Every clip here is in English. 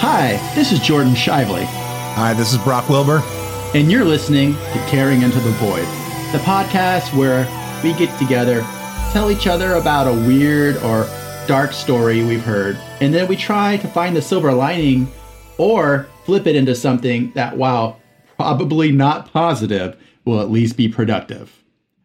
Hi, this is Jordan Shively, Hi, this is Brock Wilbur. and you're listening to Caring Into the Void, the podcast where we get together, tell each other about a weird or dark story we've heard, and then we try to find the silver lining or flip it into something that, while probably not positive, will at least be productive.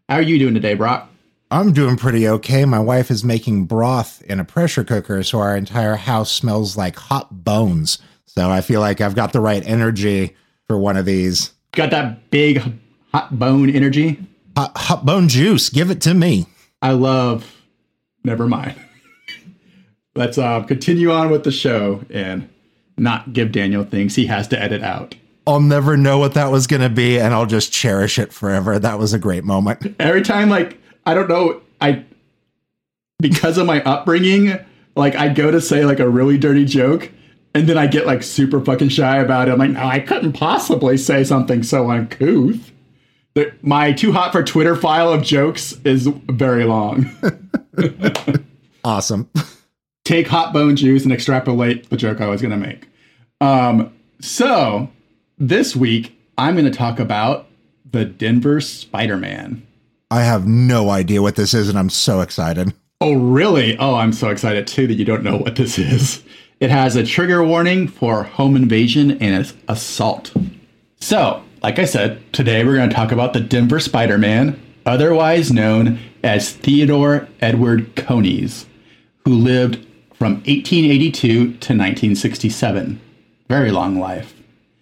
How are you doing today, Brock? I'm doing pretty okay. My wife is making broth in a pressure cooker, so our entire house smells like hot bones. So I feel like I've got the right energy for one of these. Got that big hot bone energy? Hot, hot bone juice. Give it to me. I love. Never mind. Let's uh, continue on with the show and not give Daniel things he has to edit out. I'll never know what that was going to be, and I'll just cherish it forever. That was a great moment. Every time, like, I don't know, I, because of my upbringing, like, I go to say, like, a really dirty joke, and then I get, like, super fucking shy about it. I'm like, no, I couldn't possibly say something so uncouth. The, my too hot for Twitter file of jokes is very long. Awesome. take hot bone juice and extrapolate the joke I was going to make. Um, so this week I'm going to talk about the Denver Spider Man. I have no idea what this is, and I'm so excited. Oh, really? Oh, I'm so excited too that you don't know what this is. It has a trigger warning for home invasion and assault. So, like I said, today we're going to talk about the Denver Spider Man, otherwise known as Theodore Edward Coneys, who lived from 1882 to 1967. Very long life.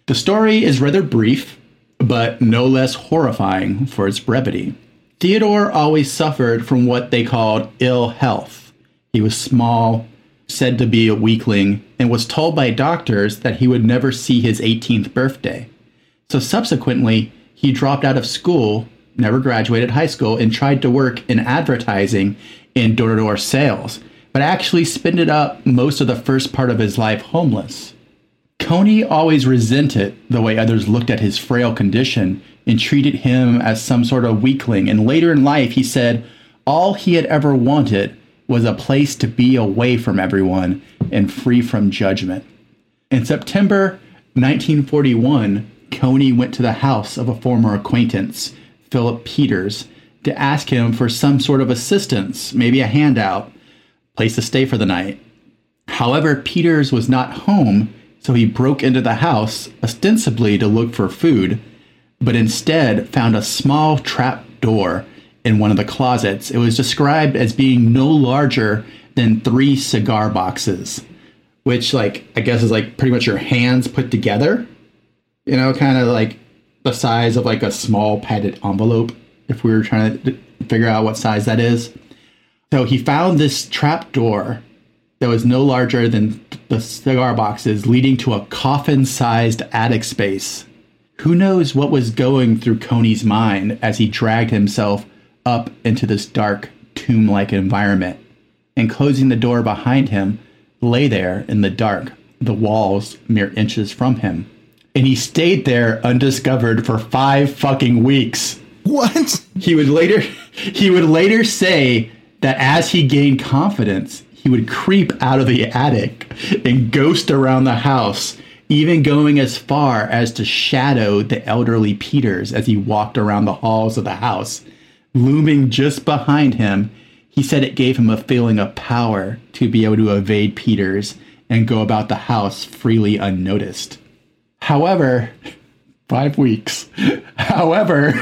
The story is rather brief, but no less horrifying for its brevity. Theodore always suffered from what they called ill health. He was small, said to be a weakling, and was told by doctors that he would never see his 18th birthday. So subsequently, he dropped out of school, never graduated high school, and tried to work in advertising and door to door sales, but actually spent up most of the first part of his life homeless. Coney always resented the way others looked at his frail condition and treated him as some sort of weakling. And later in life, he said all he had ever wanted was a place to be away from everyone and free from judgment. In September 1941, Coney went to the house of a former acquaintance, Philip Peters, to ask him for some sort of assistance, maybe a handout, place to stay for the night. However, Peters was not home, so he broke into the house, ostensibly to look for food, but instead found a small trap door in one of the closets. It was described as being no larger than three cigar boxes, which, like, I guess is like pretty much your hands put together. You know, kind of like the size of like a small padded envelope, if we were trying to figure out what size that is. So he found this trap door that was no larger than the cigar boxes, leading to a coffin sized attic space. Who knows what was going through Coney's mind as he dragged himself up into this dark, tomb like environment? And closing the door behind him, lay there in the dark, the walls mere inches from him. And he stayed there undiscovered for five fucking weeks. What? He would later he would later say that as he gained confidence, he would creep out of the attic and ghost around the house, even going as far as to shadow the elderly Peters as he walked around the halls of the house. Looming just behind him, he said it gave him a feeling of power to be able to evade Peters and go about the house freely unnoticed. However, five weeks. However,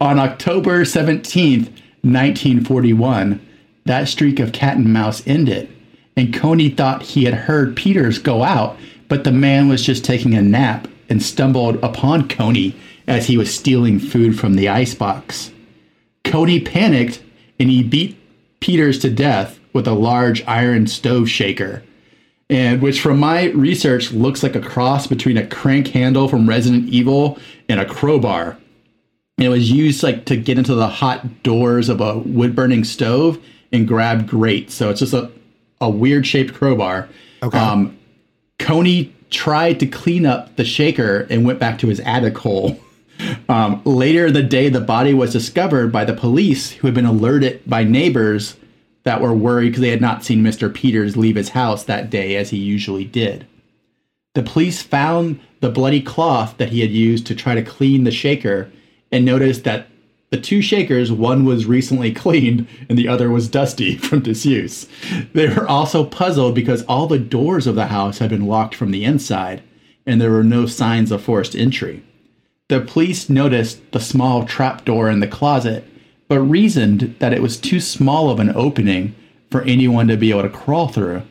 on October 17th, 1941, that streak of cat and mouse ended, and Coney thought he had heard Peters go out, but the man was just taking a nap and stumbled upon Coney as he was stealing food from the icebox. Coney panicked and he beat Peters to death with a large iron stove shaker and which from my research looks like a cross between a crank handle from Resident Evil and a crowbar. And it was used like to get into the hot doors of a wood burning stove and grab grates. So it's just a, a weird shaped crowbar. Okay. Um, Coney tried to clean up the shaker and went back to his attic hole. Um, later the day, the body was discovered by the police, who had been alerted by neighbors that were worried because they had not seen Mr. Peters leave his house that day as he usually did. The police found the bloody cloth that he had used to try to clean the shaker and noticed that the two shakers, one was recently cleaned and the other was dusty from disuse. They were also puzzled because all the doors of the house had been locked from the inside and there were no signs of forced entry. The police noticed the small trap door in the closet, but reasoned that it was too small of an opening for anyone to be able to crawl through.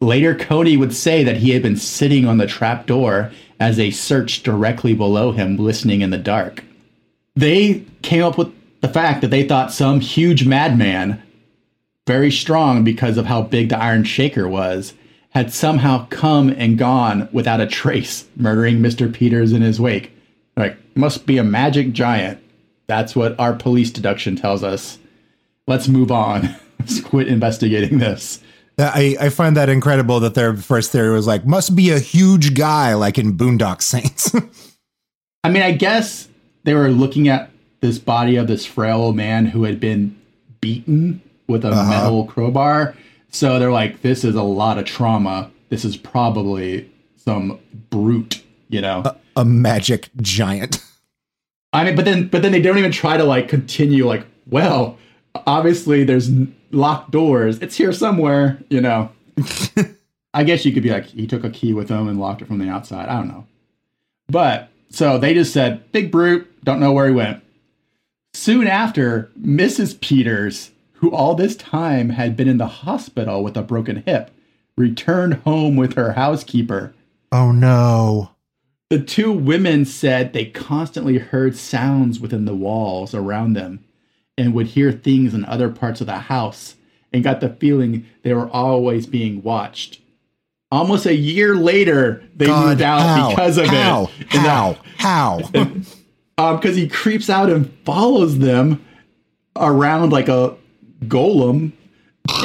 Later, Cody would say that he had been sitting on the trap door as they searched directly below him, listening in the dark. They came up with the fact that they thought some huge madman, very strong because of how big the iron shaker was, had somehow come and gone without a trace, murdering Mr. Peters in his wake. Like, must be a magic giant. That's what our police deduction tells us. Let's move on. Let's quit investigating this. I, I find that incredible that their first theory was like, must be a huge guy like in Boondock Saints. I mean, I guess they were looking at this body of this frail man who had been beaten with a uh-huh. metal crowbar. So they're like, this is a lot of trauma. This is probably some brute, you know, a, a magic giant. I mean, but then, but then they don't even try to like continue. Like, well, obviously there's locked doors. It's here somewhere, you know. I guess you could be like, he took a key with him and locked it from the outside. I don't know. But so they just said, big brute, don't know where he went. Soon after, Mrs. Peters, who all this time had been in the hospital with a broken hip, returned home with her housekeeper. Oh no. The two women said they constantly heard sounds within the walls around them and would hear things in other parts of the house and got the feeling they were always being watched. Almost a year later, they God, moved out how, because of how, it. How? Now, how? um, Um, because he creeps out and follows them around like a golem,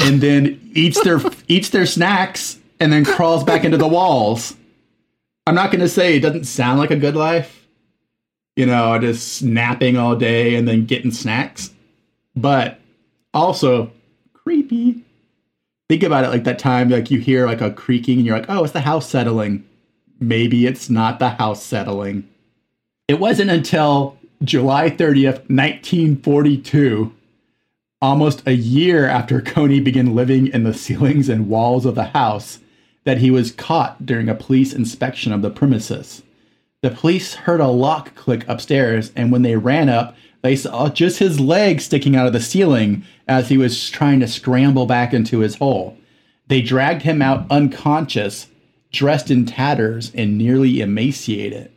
and then eats their eats their snacks, and then crawls back into the walls. I'm not going to say it doesn't sound like a good life, you know, just napping all day and then getting snacks, but also creepy. Think about it like that time, like you hear like a creaking and you're like, oh, it's the house settling. Maybe it's not the house settling. It wasn't until July 30th, 1942, almost a year after Coney began living in the ceilings and walls of the house, that he was caught during a police inspection of the premises. The police heard a lock click upstairs, and when they ran up, they saw just his leg sticking out of the ceiling as he was trying to scramble back into his hole. They dragged him out unconscious, dressed in tatters, and nearly emaciated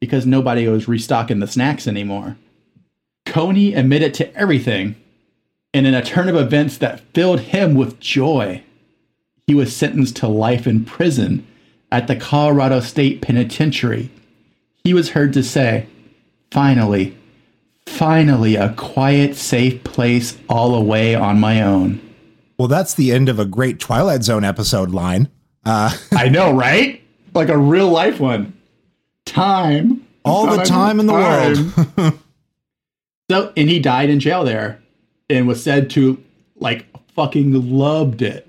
because nobody was restocking the snacks anymore. Coney admitted to everything, and in a turn of events that filled him with joy, he was sentenced to life in prison at the Colorado State Penitentiary. He was heard to say, Finally, finally, a quiet, safe place all away on my own. Well, that's the end of a great Twilight Zone episode line. Uh, I know, right? Like a real life one. Time. All the time in the time. world. so, and he died in jail there and was said to like fucking loved it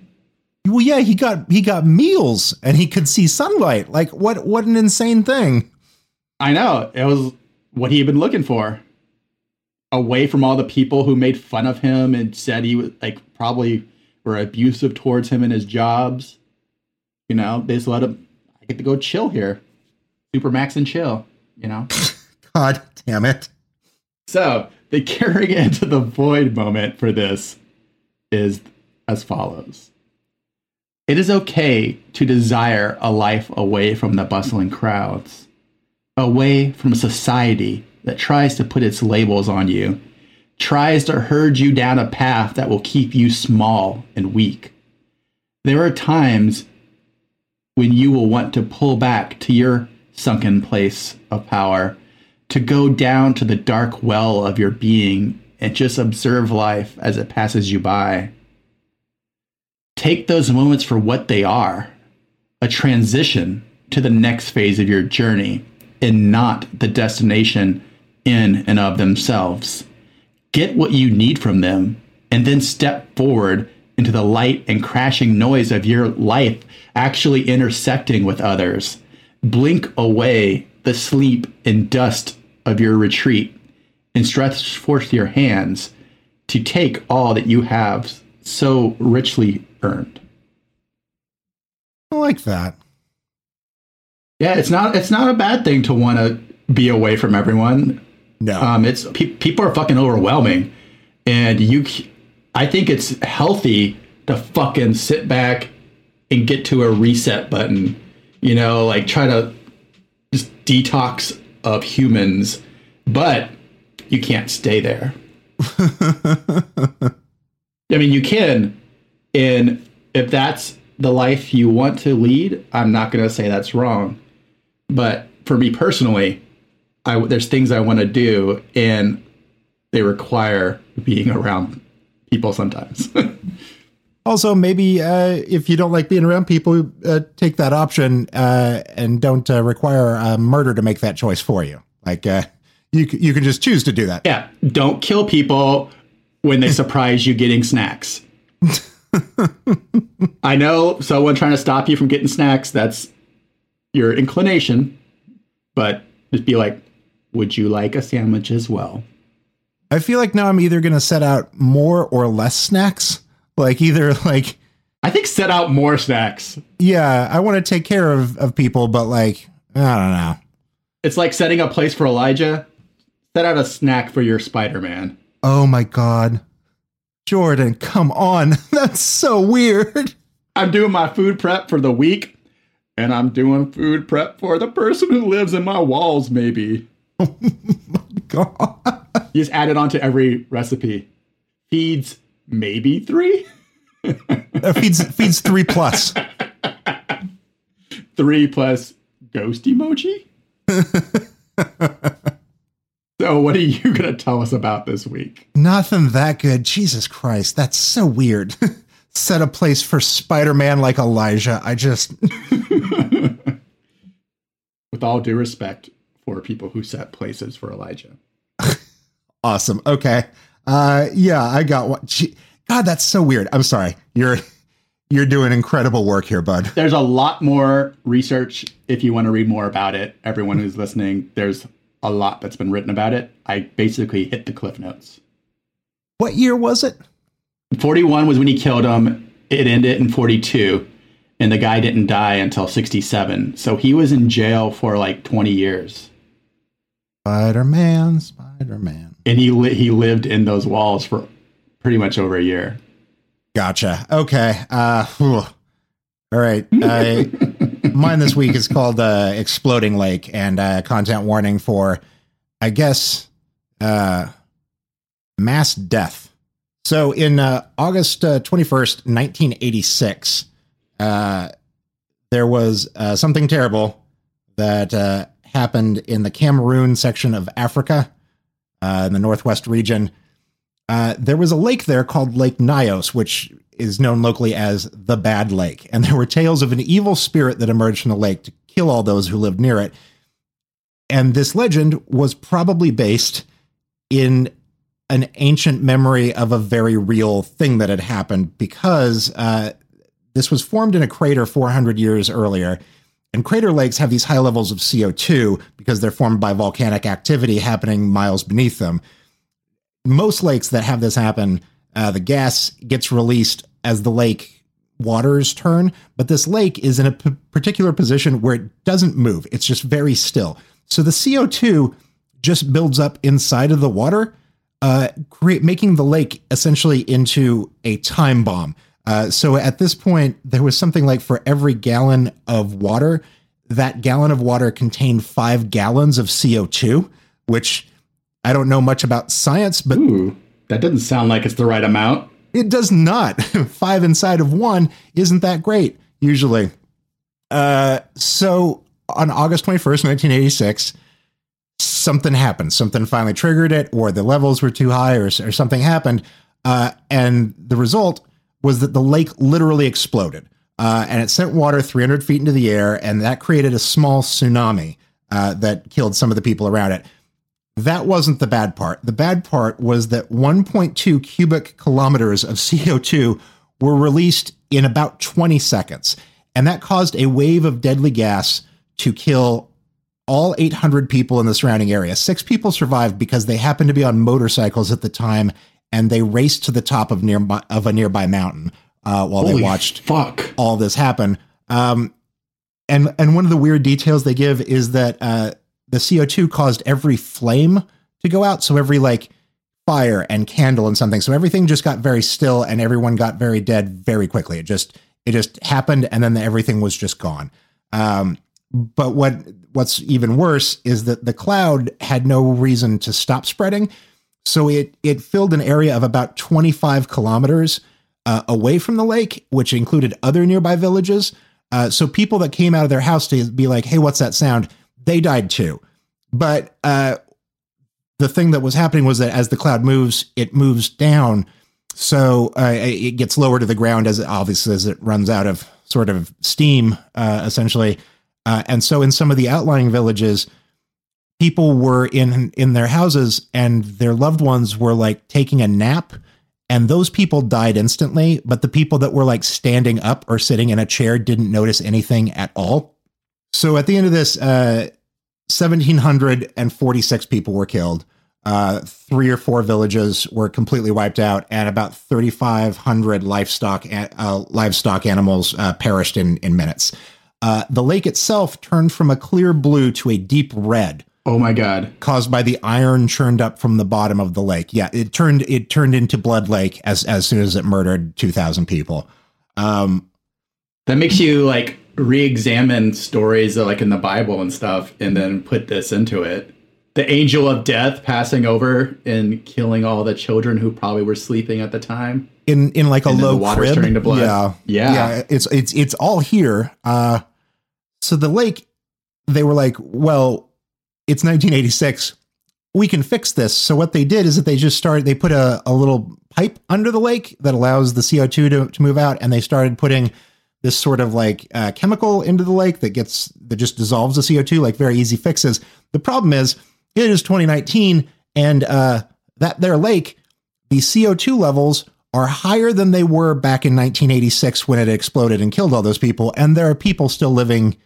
well, yeah, he got he got meals and he could see sunlight. Like what what an insane thing. I know. It was what he had been looking for. Away from all the people who made fun of him and said he was like probably were abusive towards him in his jobs. You know, they just let him I get to go chill here. Super max and chill, you know? God damn it. So the caring into the void moment for this is as follows. It is okay to desire a life away from the bustling crowds, away from a society that tries to put its labels on you, tries to herd you down a path that will keep you small and weak. There are times when you will want to pull back to your sunken place of power, to go down to the dark well of your being and just observe life as it passes you by take those moments for what they are a transition to the next phase of your journey and not the destination in and of themselves. Get what you need from them and then step forward into the light and crashing noise of your life actually intersecting with others. Blink away the sleep and dust of your retreat and stretch forth your hands to take all that you have so richly earned. I like that. Yeah, it's not it's not a bad thing to want to be away from everyone. No. Um, it's pe- people are fucking overwhelming, and you. I think it's healthy to fucking sit back and get to a reset button. You know, like try to just detox of humans, but you can't stay there. I mean, you can, and if that's the life you want to lead, I'm not going to say that's wrong. But for me personally, I there's things I want to do, and they require being around people sometimes. Also, maybe uh, if you don't like being around people, uh, take that option uh, and don't uh, require uh, murder to make that choice for you. Like uh, you, you can just choose to do that. yeah, don't kill people when they surprise you getting snacks. I know someone trying to stop you from getting snacks. That's your inclination, but just be like, "Would you like a sandwich as well?" I feel like now I'm either going to set out more or less snacks. Like either like, I think set out more snacks. yeah, I want to take care of, of people, but like, I don't know. It's like setting a place for Elijah. Set out a snack for your Spider Man. Oh my God. Jordan, come on. That's so weird. I'm doing my food prep for the week, and I'm doing food prep for the person who lives in my walls, maybe. Oh my God. You just add it onto every recipe. Feeds maybe three? Feeds feeds three plus. Three plus ghost emoji? so, what are you going to tell us about this week? Nothing that good. Jesus Christ, that's so weird. Set a place for Spider-Man like Elijah. I just With all due respect for people who set places for Elijah. awesome. Okay. Uh yeah, I got one. Gee, God, that's so weird. I'm sorry. You're you're doing incredible work here, bud. There's a lot more research if you want to read more about it. Everyone who's listening, there's a lot that's been written about it. I basically hit the cliff notes. What year was it? 41 was when he killed him. It ended in 42, and the guy didn't die until 67. So he was in jail for like 20 years, Spider-Man, Spider-Man. And he li- he lived in those walls for pretty much over a year. Gotcha. Okay. Uh whew. all right. I mine this week is called uh Exploding Lake and uh content warning for I guess uh mass death. So in uh, August uh, 21st, 1986, uh there was uh, something terrible that uh, happened in the Cameroon section of Africa, uh, in the northwest region. Uh, there was a lake there called Lake Nyos, which is known locally as the Bad Lake. And there were tales of an evil spirit that emerged from the lake to kill all those who lived near it. And this legend was probably based in an ancient memory of a very real thing that had happened because uh, this was formed in a crater 400 years earlier. And crater lakes have these high levels of CO2 because they're formed by volcanic activity happening miles beneath them most lakes that have this happen, uh, the gas gets released as the lake waters turn, but this lake is in a p- particular position where it doesn't move. It's just very still. So the CO2 just builds up inside of the water, uh, create, making the lake essentially into a time bomb. Uh, so at this point, there was something like for every gallon of water, that gallon of water contained five gallons of CO2, which I don't know much about science, but Ooh, that doesn't sound like it's the right amount. it does not. Five inside of one isn't that great, usually. Uh, so on August 21st, 1986, something happened. Something finally triggered it, or the levels were too high, or, or something happened. Uh, and the result was that the lake literally exploded. Uh, and it sent water 300 feet into the air, and that created a small tsunami uh, that killed some of the people around it. That wasn't the bad part. The bad part was that 1.2 cubic kilometers of CO2 were released in about 20 seconds. And that caused a wave of deadly gas to kill all 800 people in the surrounding area. Six people survived because they happened to be on motorcycles at the time and they raced to the top of nearby of a nearby mountain uh, while Holy they watched fuck. all this happen. Um, and and one of the weird details they give is that uh, the CO2 caused every flame to go out. So every like fire and candle and something. So everything just got very still and everyone got very dead very quickly. It just it just happened and then the, everything was just gone. Um, but what what's even worse is that the cloud had no reason to stop spreading. So it it filled an area of about 25 kilometers uh, away from the lake, which included other nearby villages. Uh, so people that came out of their house to be like, "Hey, what's that sound?" They died too. But uh, the thing that was happening was that as the cloud moves, it moves down, so uh, it gets lower to the ground as it, obviously as it runs out of sort of steam, uh, essentially. Uh, and so in some of the outlying villages, people were in in their houses and their loved ones were like taking a nap and those people died instantly but the people that were like standing up or sitting in a chair didn't notice anything at all. So at the end of this uh 1746 people were killed. Uh, three or four villages were completely wiped out, and about 3,500 livestock uh, livestock animals uh, perished in in minutes. Uh, the lake itself turned from a clear blue to a deep red, Oh my god. caused by the iron churned up from the bottom of the lake. Yeah, it turned it turned into Blood Lake as as soon as it murdered 2,000 people. Um, That makes you like re-examine stories that, like in the Bible and stuff, and then put this into it. The angel of death passing over and killing all the children who probably were sleeping at the time. in in like a And low the water's crib. turning to blood. Yeah, Yeah. yeah. It's it's it's all here. Uh, so the lake, they were like, well, it's 1986. We can fix this. So what they did is that they just started. They put a a little pipe under the lake that allows the CO2 to to move out, and they started putting this sort of like uh, chemical into the lake that gets that just dissolves the CO2, like very easy fixes. The problem is it is 2019, and uh, that their lake, the CO2 levels are higher than they were back in 1986 when it exploded and killed all those people, and there are people still living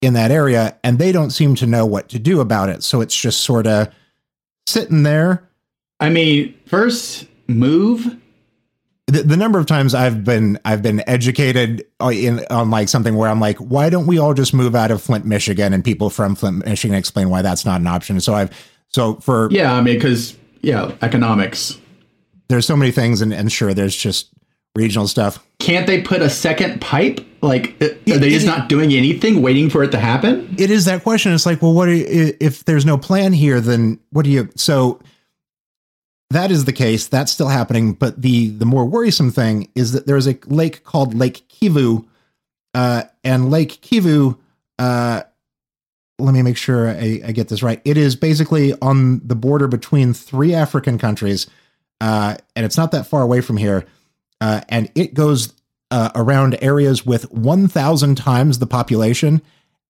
in that area, and they don't seem to know what to do about it. So it's just sort of sitting there I mean, first move. the, the number of times I've been I've been educated uh, in on like something where I'm like, why don't we all just move out of Flint, Michigan, and people from Flint, Michigan explain why that's not an option. So I've so for Yeah, I mean, because yeah, economics. there's so many things, and, and sure, there's just regional stuff. Can't they put a second pipe? Like, are It- they just it- not doing anything, waiting for it to happen? It is that question. It's like, well, what are you, if there's no plan here? Then what do you? So that is the case. That's still happening. But the the more worrisome thing is that there's a lake called Lake Kivu, uh, and Lake Kivu. Uh, let me make sure I, I get this right. It is basically on the border between three African countries, uh, and it's not that far away from here. Uh, and it goes uh, around areas with 1,000 times the population,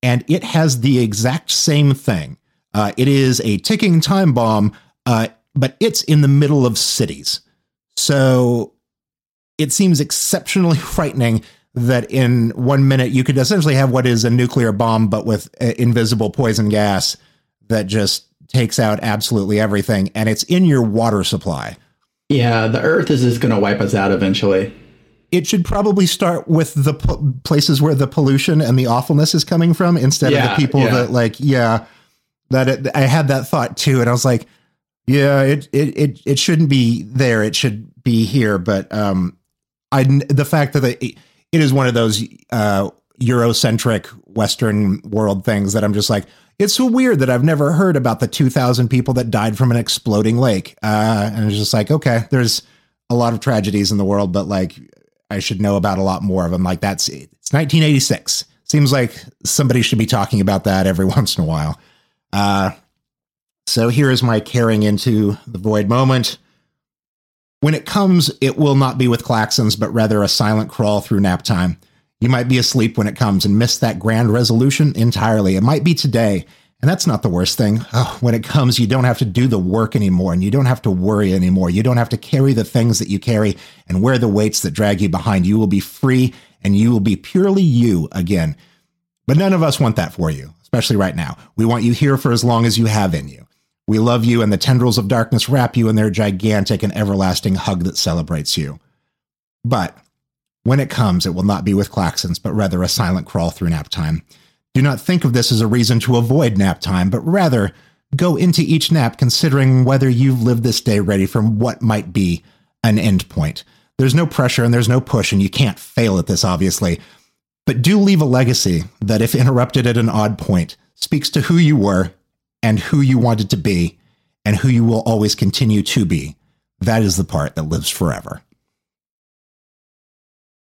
and it has the exact same thing. Uh, it is a ticking time bomb, uh, but it's in the middle of cities. So it seems exceptionally frightening that in one minute you could essentially have what is a nuclear bomb, but with uh, invisible poison gas that just takes out absolutely everything, and it's in your water supply. Yeah, the Earth is just going to wipe us out eventually. It should probably start with the po- places where the pollution and the awfulness is coming from instead of the people yeah. that like, yeah, that it, I had that thought too, and I was like, yeah, it it it it shouldn't be there. It should be here. But um, I the fact that it, it is one of those uh Eurocentric Western world things that I'm just like, it's so weird that I've never heard about the 2,000 people that died from an exploding lake. Uh, and it's just like, okay, there's a lot of tragedies in the world, but like, I should know about a lot more of them. Like, that's it's 1986. Seems like somebody should be talking about that every once in a while. Uh, so here is my caring into the void moment. When it comes, it will not be with klaxons, but rather a silent crawl through nap time. You might be asleep when it comes and miss that grand resolution entirely. It might be today, And that's not the worst thing. Oh, when it comes, you don't have to do the work anymore and you don't have to worry anymore. You don't have to carry the things that you carry and wear the weights that drag you behind. You will be free and you will be purely you again. But none of us want that for you, especially right now. We want you here for as long as you have in you. We love you, and the tendrils of darkness wrap you in their gigantic and everlasting hug that celebrates you. But when it comes, it will not be with claxons, but rather a silent crawl through nap time. Do not think of this as a reason to avoid nap time, but rather go into each nap considering whether you've lived this day ready for what might be an end point. There's no pressure and there's no push, and you can't fail at this, obviously. But do leave a legacy that, if interrupted at an odd point, speaks to who you were and who you wanted to be and who you will always continue to be. That is the part that lives forever.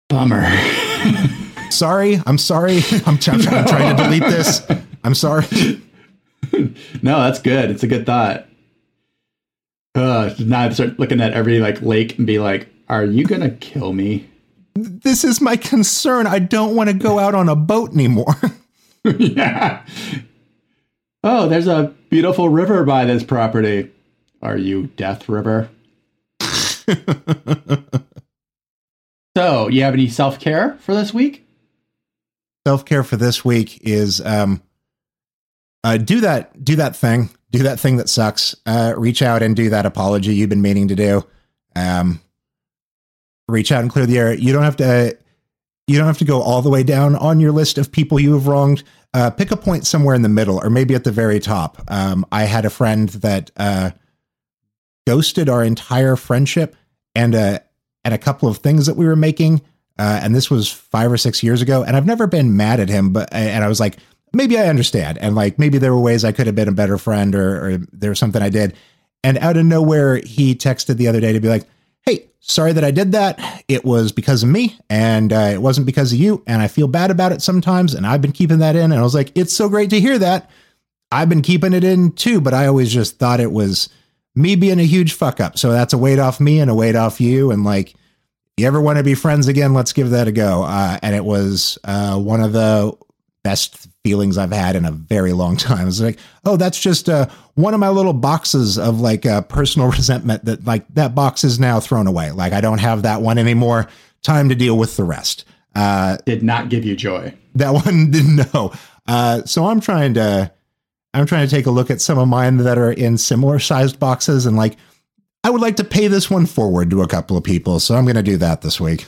Bummer. sorry. I'm sorry. I'm, t- I'm, I'm trying to delete this. I'm sorry. no, that's good. It's a good thought. Uh, now I start looking at every like lake and be like, "Are you gonna kill me?" This is my concern. I don't want to go out on a boat anymore. yeah. Oh, there's a beautiful river by this property. Are you Death River? so, you have any self care for this week? Self care for this week is um, uh, do that do that thing do that thing that sucks. Uh, reach out and do that apology you've been meaning to do. Um, reach out and clear the air. You don't have to. You don't have to go all the way down on your list of people you have wronged. Uh, pick a point somewhere in the middle, or maybe at the very top. Um, I had a friend that uh, ghosted our entire friendship and uh, and a couple of things that we were making. Uh, and this was five or six years ago. And I've never been mad at him, but and I was like, maybe I understand, and like maybe there were ways I could have been a better friend, or, or there was something I did. And out of nowhere, he texted the other day to be like, hey, sorry that I did that. It was because of me and uh, it wasn't because of you. And I feel bad about it sometimes. And I've been keeping that in. And I was like, it's so great to hear that. I've been keeping it in too, but I always just thought it was me being a huge fuck up. So that's a weight off me and a weight off you. And like, you ever want to be friends again? Let's give that a go. Uh, and it was uh, one of the best feelings I've had in a very long time. It's like, oh, that's just uh, one of my little boxes of like uh, personal resentment that like that box is now thrown away. Like I don't have that one anymore. Time to deal with the rest. Uh, Did not give you joy. That one didn't know. Uh, so I'm trying to, I'm trying to take a look at some of mine that are in similar sized boxes and like, I would like to pay this one forward to a couple of people. So I'm going to do that this week.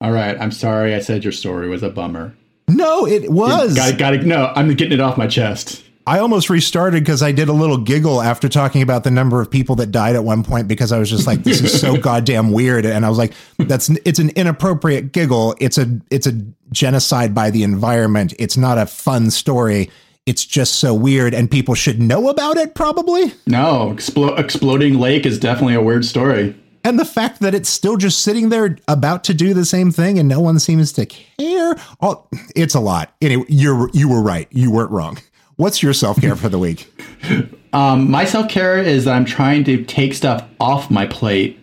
All right. I'm sorry I said your story was a bummer. No, it was. Got, got it. No, I'm getting it off my chest. I almost restarted because I did a little giggle after talking about the number of people that died at one point because I was just like, this is so goddamn weird. And I was like, that's it's an inappropriate giggle. It's a it's a genocide by the environment. It's not a fun story. It's just so weird, and people should know about it. Probably. No, explo- exploding lake is definitely a weird story. And the fact that it's still just sitting there about to do the same thing and no one seems to care? Oh, it's a lot. Anyway you're you were right. You weren't wrong. What's your self-care for the week? Um, my self-care is that i'm trying to take stuff off my plate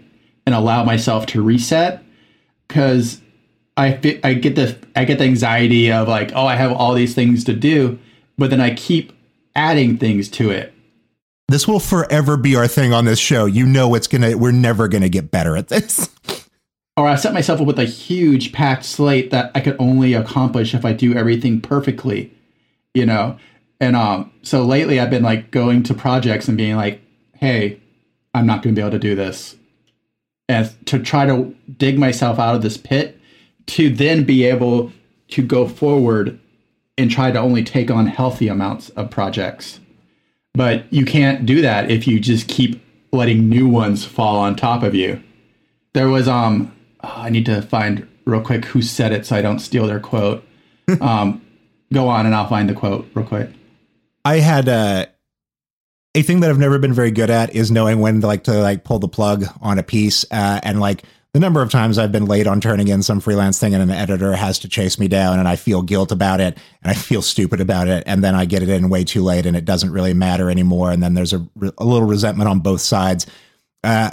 and allow myself to reset because I, I get the i get the anxiety of like oh i have all these things to do but then i keep adding things to it this will forever be our thing on this show. You know, it's gonna. We're never gonna get better at this. Or I set myself up with a huge packed slate that I could only accomplish if I do everything perfectly, you know. And um, so lately I've been like going to projects and being like, "Hey, I'm not going to be able to do this," and to try to dig myself out of this pit to then be able to go forward and try to only take on healthy amounts of projects. But you can't do that if you just keep letting new ones fall on top of you. There was um oh, I need to find real quick who said it so I don't steal their quote. um go on and I'll find the quote real quick. I had uh a thing that I've never been very good at is knowing when to like to like pull the plug on a piece uh, and like the number of times I've been late on turning in some freelance thing and an editor has to chase me down and I feel guilt about it and I feel stupid about it. And then I get it in way too late and it doesn't really matter anymore. And then there's a, a little resentment on both sides. Uh,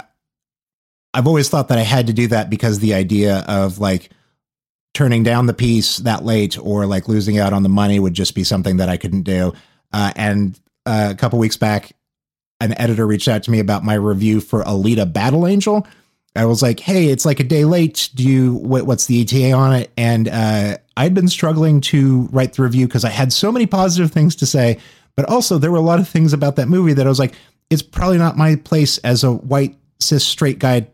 I've always thought that I had to do that because the idea of like turning down the piece that late or like losing out on the money would just be something that I couldn't do. Uh, and uh, a couple weeks back, an editor reached out to me about my review for Alita Battle Angel. I was like, "Hey, it's like a day late. Do you what, what's the ETA on it?" And uh, I'd been struggling to write the review because I had so many positive things to say, but also there were a lot of things about that movie that I was like, "It's probably not my place as a white cis straight guy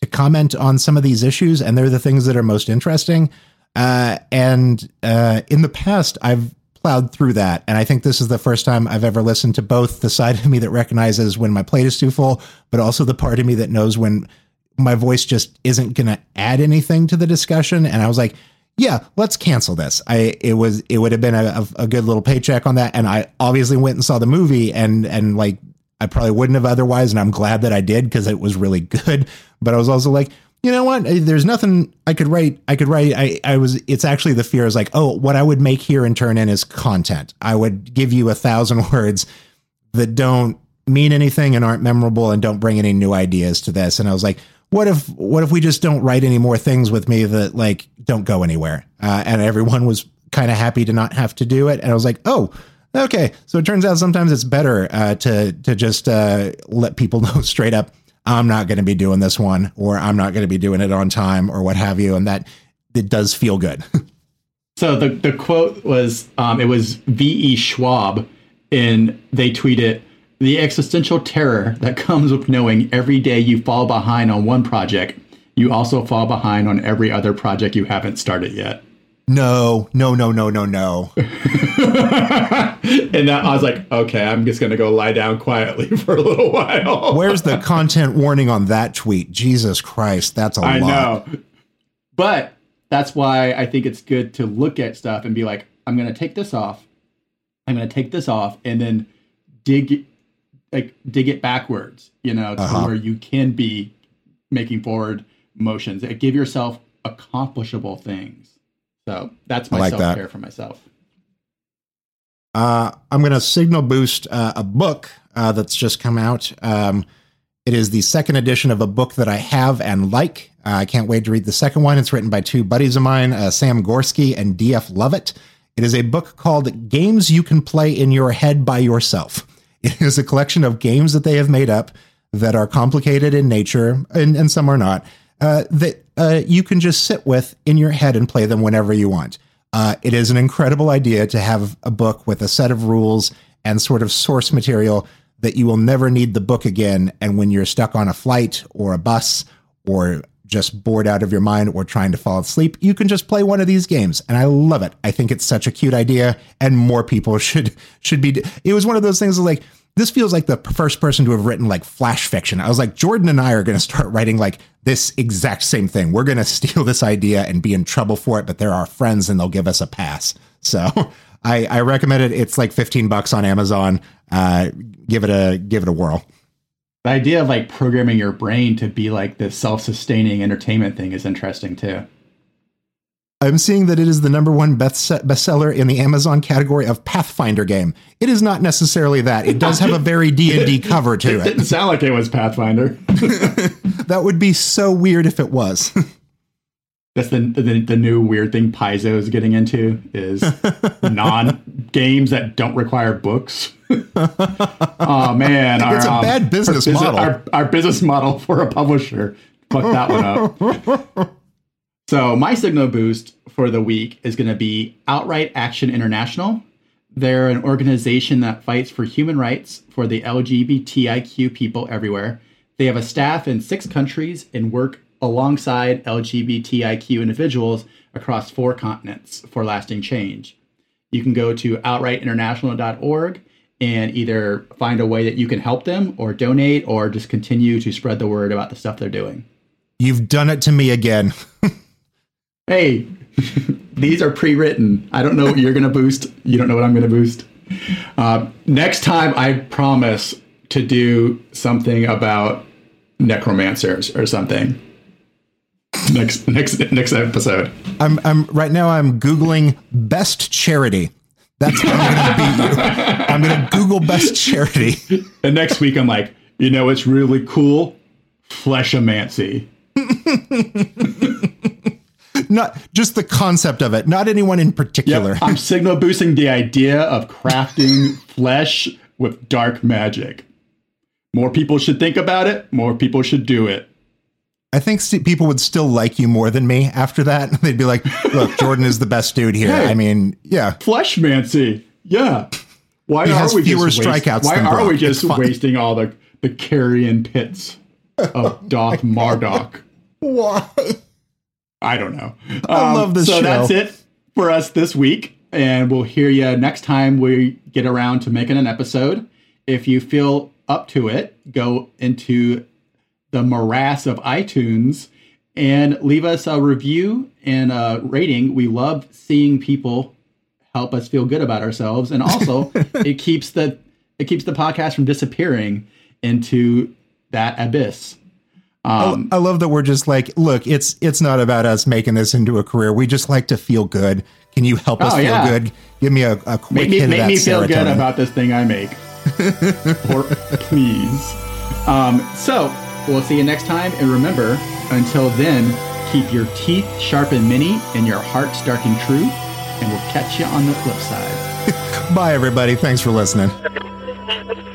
to comment on some of these issues, and they're the things that are most interesting." Uh, and uh, in the past, I've plowed through that. And I think this is the first time I've ever listened to both the side of me that recognizes when my plate is too full, but also the part of me that knows when my voice just isn't going to add anything to the discussion. And I was like, yeah, let's cancel this. I it was it would have been a, a good little paycheck on that, and I obviously went and saw the movie, and and like I probably wouldn't have otherwise, and I'm glad that I did because it was really good. But I was also like, you know what? There's nothing I could write. I could write. I, I was, it's actually the fear is like, oh, what I would make here and turn in is content. I would give you a thousand words that don't mean anything and aren't memorable and don't bring any new ideas to this. And I was like, what if, what if we just don't write any more things with me that like don't go anywhere? Uh, and everyone was kind of happy to not have to do it. And I was like, oh, okay. So it turns out sometimes it's better uh, to, to just uh, let people know straight up I'm not going to be doing this one or I'm not going to be doing it on time or what have you. And that it does feel good. so the, the quote was um, it was V.E. Schwab, and they tweeted, The existential terror that comes with knowing every day you fall behind on one project, you also fall behind on every other project you haven't started yet. No, no, no, no, no, no. and that, I was like, okay, I'm just going to go lie down quietly for a little while. Where's the content warning on that tweet? Jesus Christ, that's a I lot. I know. But that's why I think it's good to look at stuff and be like, I'm going to take this off. I'm going to take this off and then dig like dig it backwards, you know, to uh-huh. where you can be making forward motions. Give yourself accomplishable things so that's my like self care for myself. Uh, I'm going to signal boost uh, a book uh, that's just come out. Um, it is the second edition of a book that I have and like. Uh, I can't wait to read the second one. It's written by two buddies of mine, uh, Sam Gorski and D.F. Lovett. It is a book called Games You Can Play in Your Head by Yourself. It is a collection of games that they have made up that are complicated in nature, and, and some are not, uh, that uh, you can just sit with in your head and play them whenever you want. Uh, it is an incredible idea to have a book with a set of rules and sort of source material that you will never need the book again. And when you're stuck on a flight or a bus or just bored out of your mind or trying to fall asleep, you can just play one of these games. And I love it. I think it's such a cute idea and more people should should be it was one of those things like this feels like the first person to have written like flash fiction. I was like, Jordan and I are going to start writing like this exact same thing. We're going to steal this idea and be in trouble for it, but they're our friends and they'll give us a pass. So I, I recommend it. It's like 15 bucks on Amazon. Uh, give it a, give it a whirl. The idea of like programming your brain to be like this self-sustaining entertainment thing is interesting too. I'm seeing that it is the number one best bestseller in the Amazon category of Pathfinder game. It is not necessarily that. It does have a very D and D cover to it. It didn't sound like it was Pathfinder. that would be so weird if it was. That's the, the, the new weird thing Paizo is getting into is non games that don't require books. oh man, it's our, a um, bad business our, model. Our, our business model for a publisher. Fuck that one up. So my signal boost for the week is going to be Outright Action International. They're an organization that fights for human rights for the LGBTIQ people everywhere. They have a staff in six countries and work alongside LGBTIQ individuals across four continents for lasting change. You can go to outrightinternational.org and either find a way that you can help them or donate or just continue to spread the word about the stuff they're doing. You've done it to me again. hey, these are pre-written. I don't know what you're going to boost. You don't know what I'm going to boost. Uh, next time, I promise to do something about necromancers or something. Next, next, next episode. I'm, I'm right now. I'm googling best charity. That's how I'm going to beat you. I'm going to Google best charity. And next week, I'm like, you know, it's really cool. Fleshamancy. not just the concept of it, not anyone in particular. Yep, I'm signal boosting the idea of crafting flesh with dark magic. More people should think about it. More people should do it. I think st- people would still like you more than me after that. They'd be like, "Look, Jordan is the best dude here." Hey. I mean, yeah, Fleshmancy. Yeah. Why He are we fewer just waste- strikeouts Why are Brock. we just wasting all the the carrion pits of Doth Mardok? why? I don't know. I love um, this show. so show. that's it for us this week, and we'll hear you next time we get around to making an episode. If you feel up to it, go into the morass of iTunes and leave us a review and a rating. We love seeing people help us feel good about ourselves, and also it keeps the it keeps the podcast from disappearing into that abyss. Um, I love that we're just like, look, it's it's not about us making this into a career. We just like to feel good. Can you help us Oh, feel yeah. good? Give me a, a quick make me, hit of make that me feel good about this thing I make. or please. Um, so we'll see you next time, and remember, until then, keep your teeth sharp and mini and your heart stark and true, and we'll catch you on the flip side. Bye, everybody. Thanks for listening.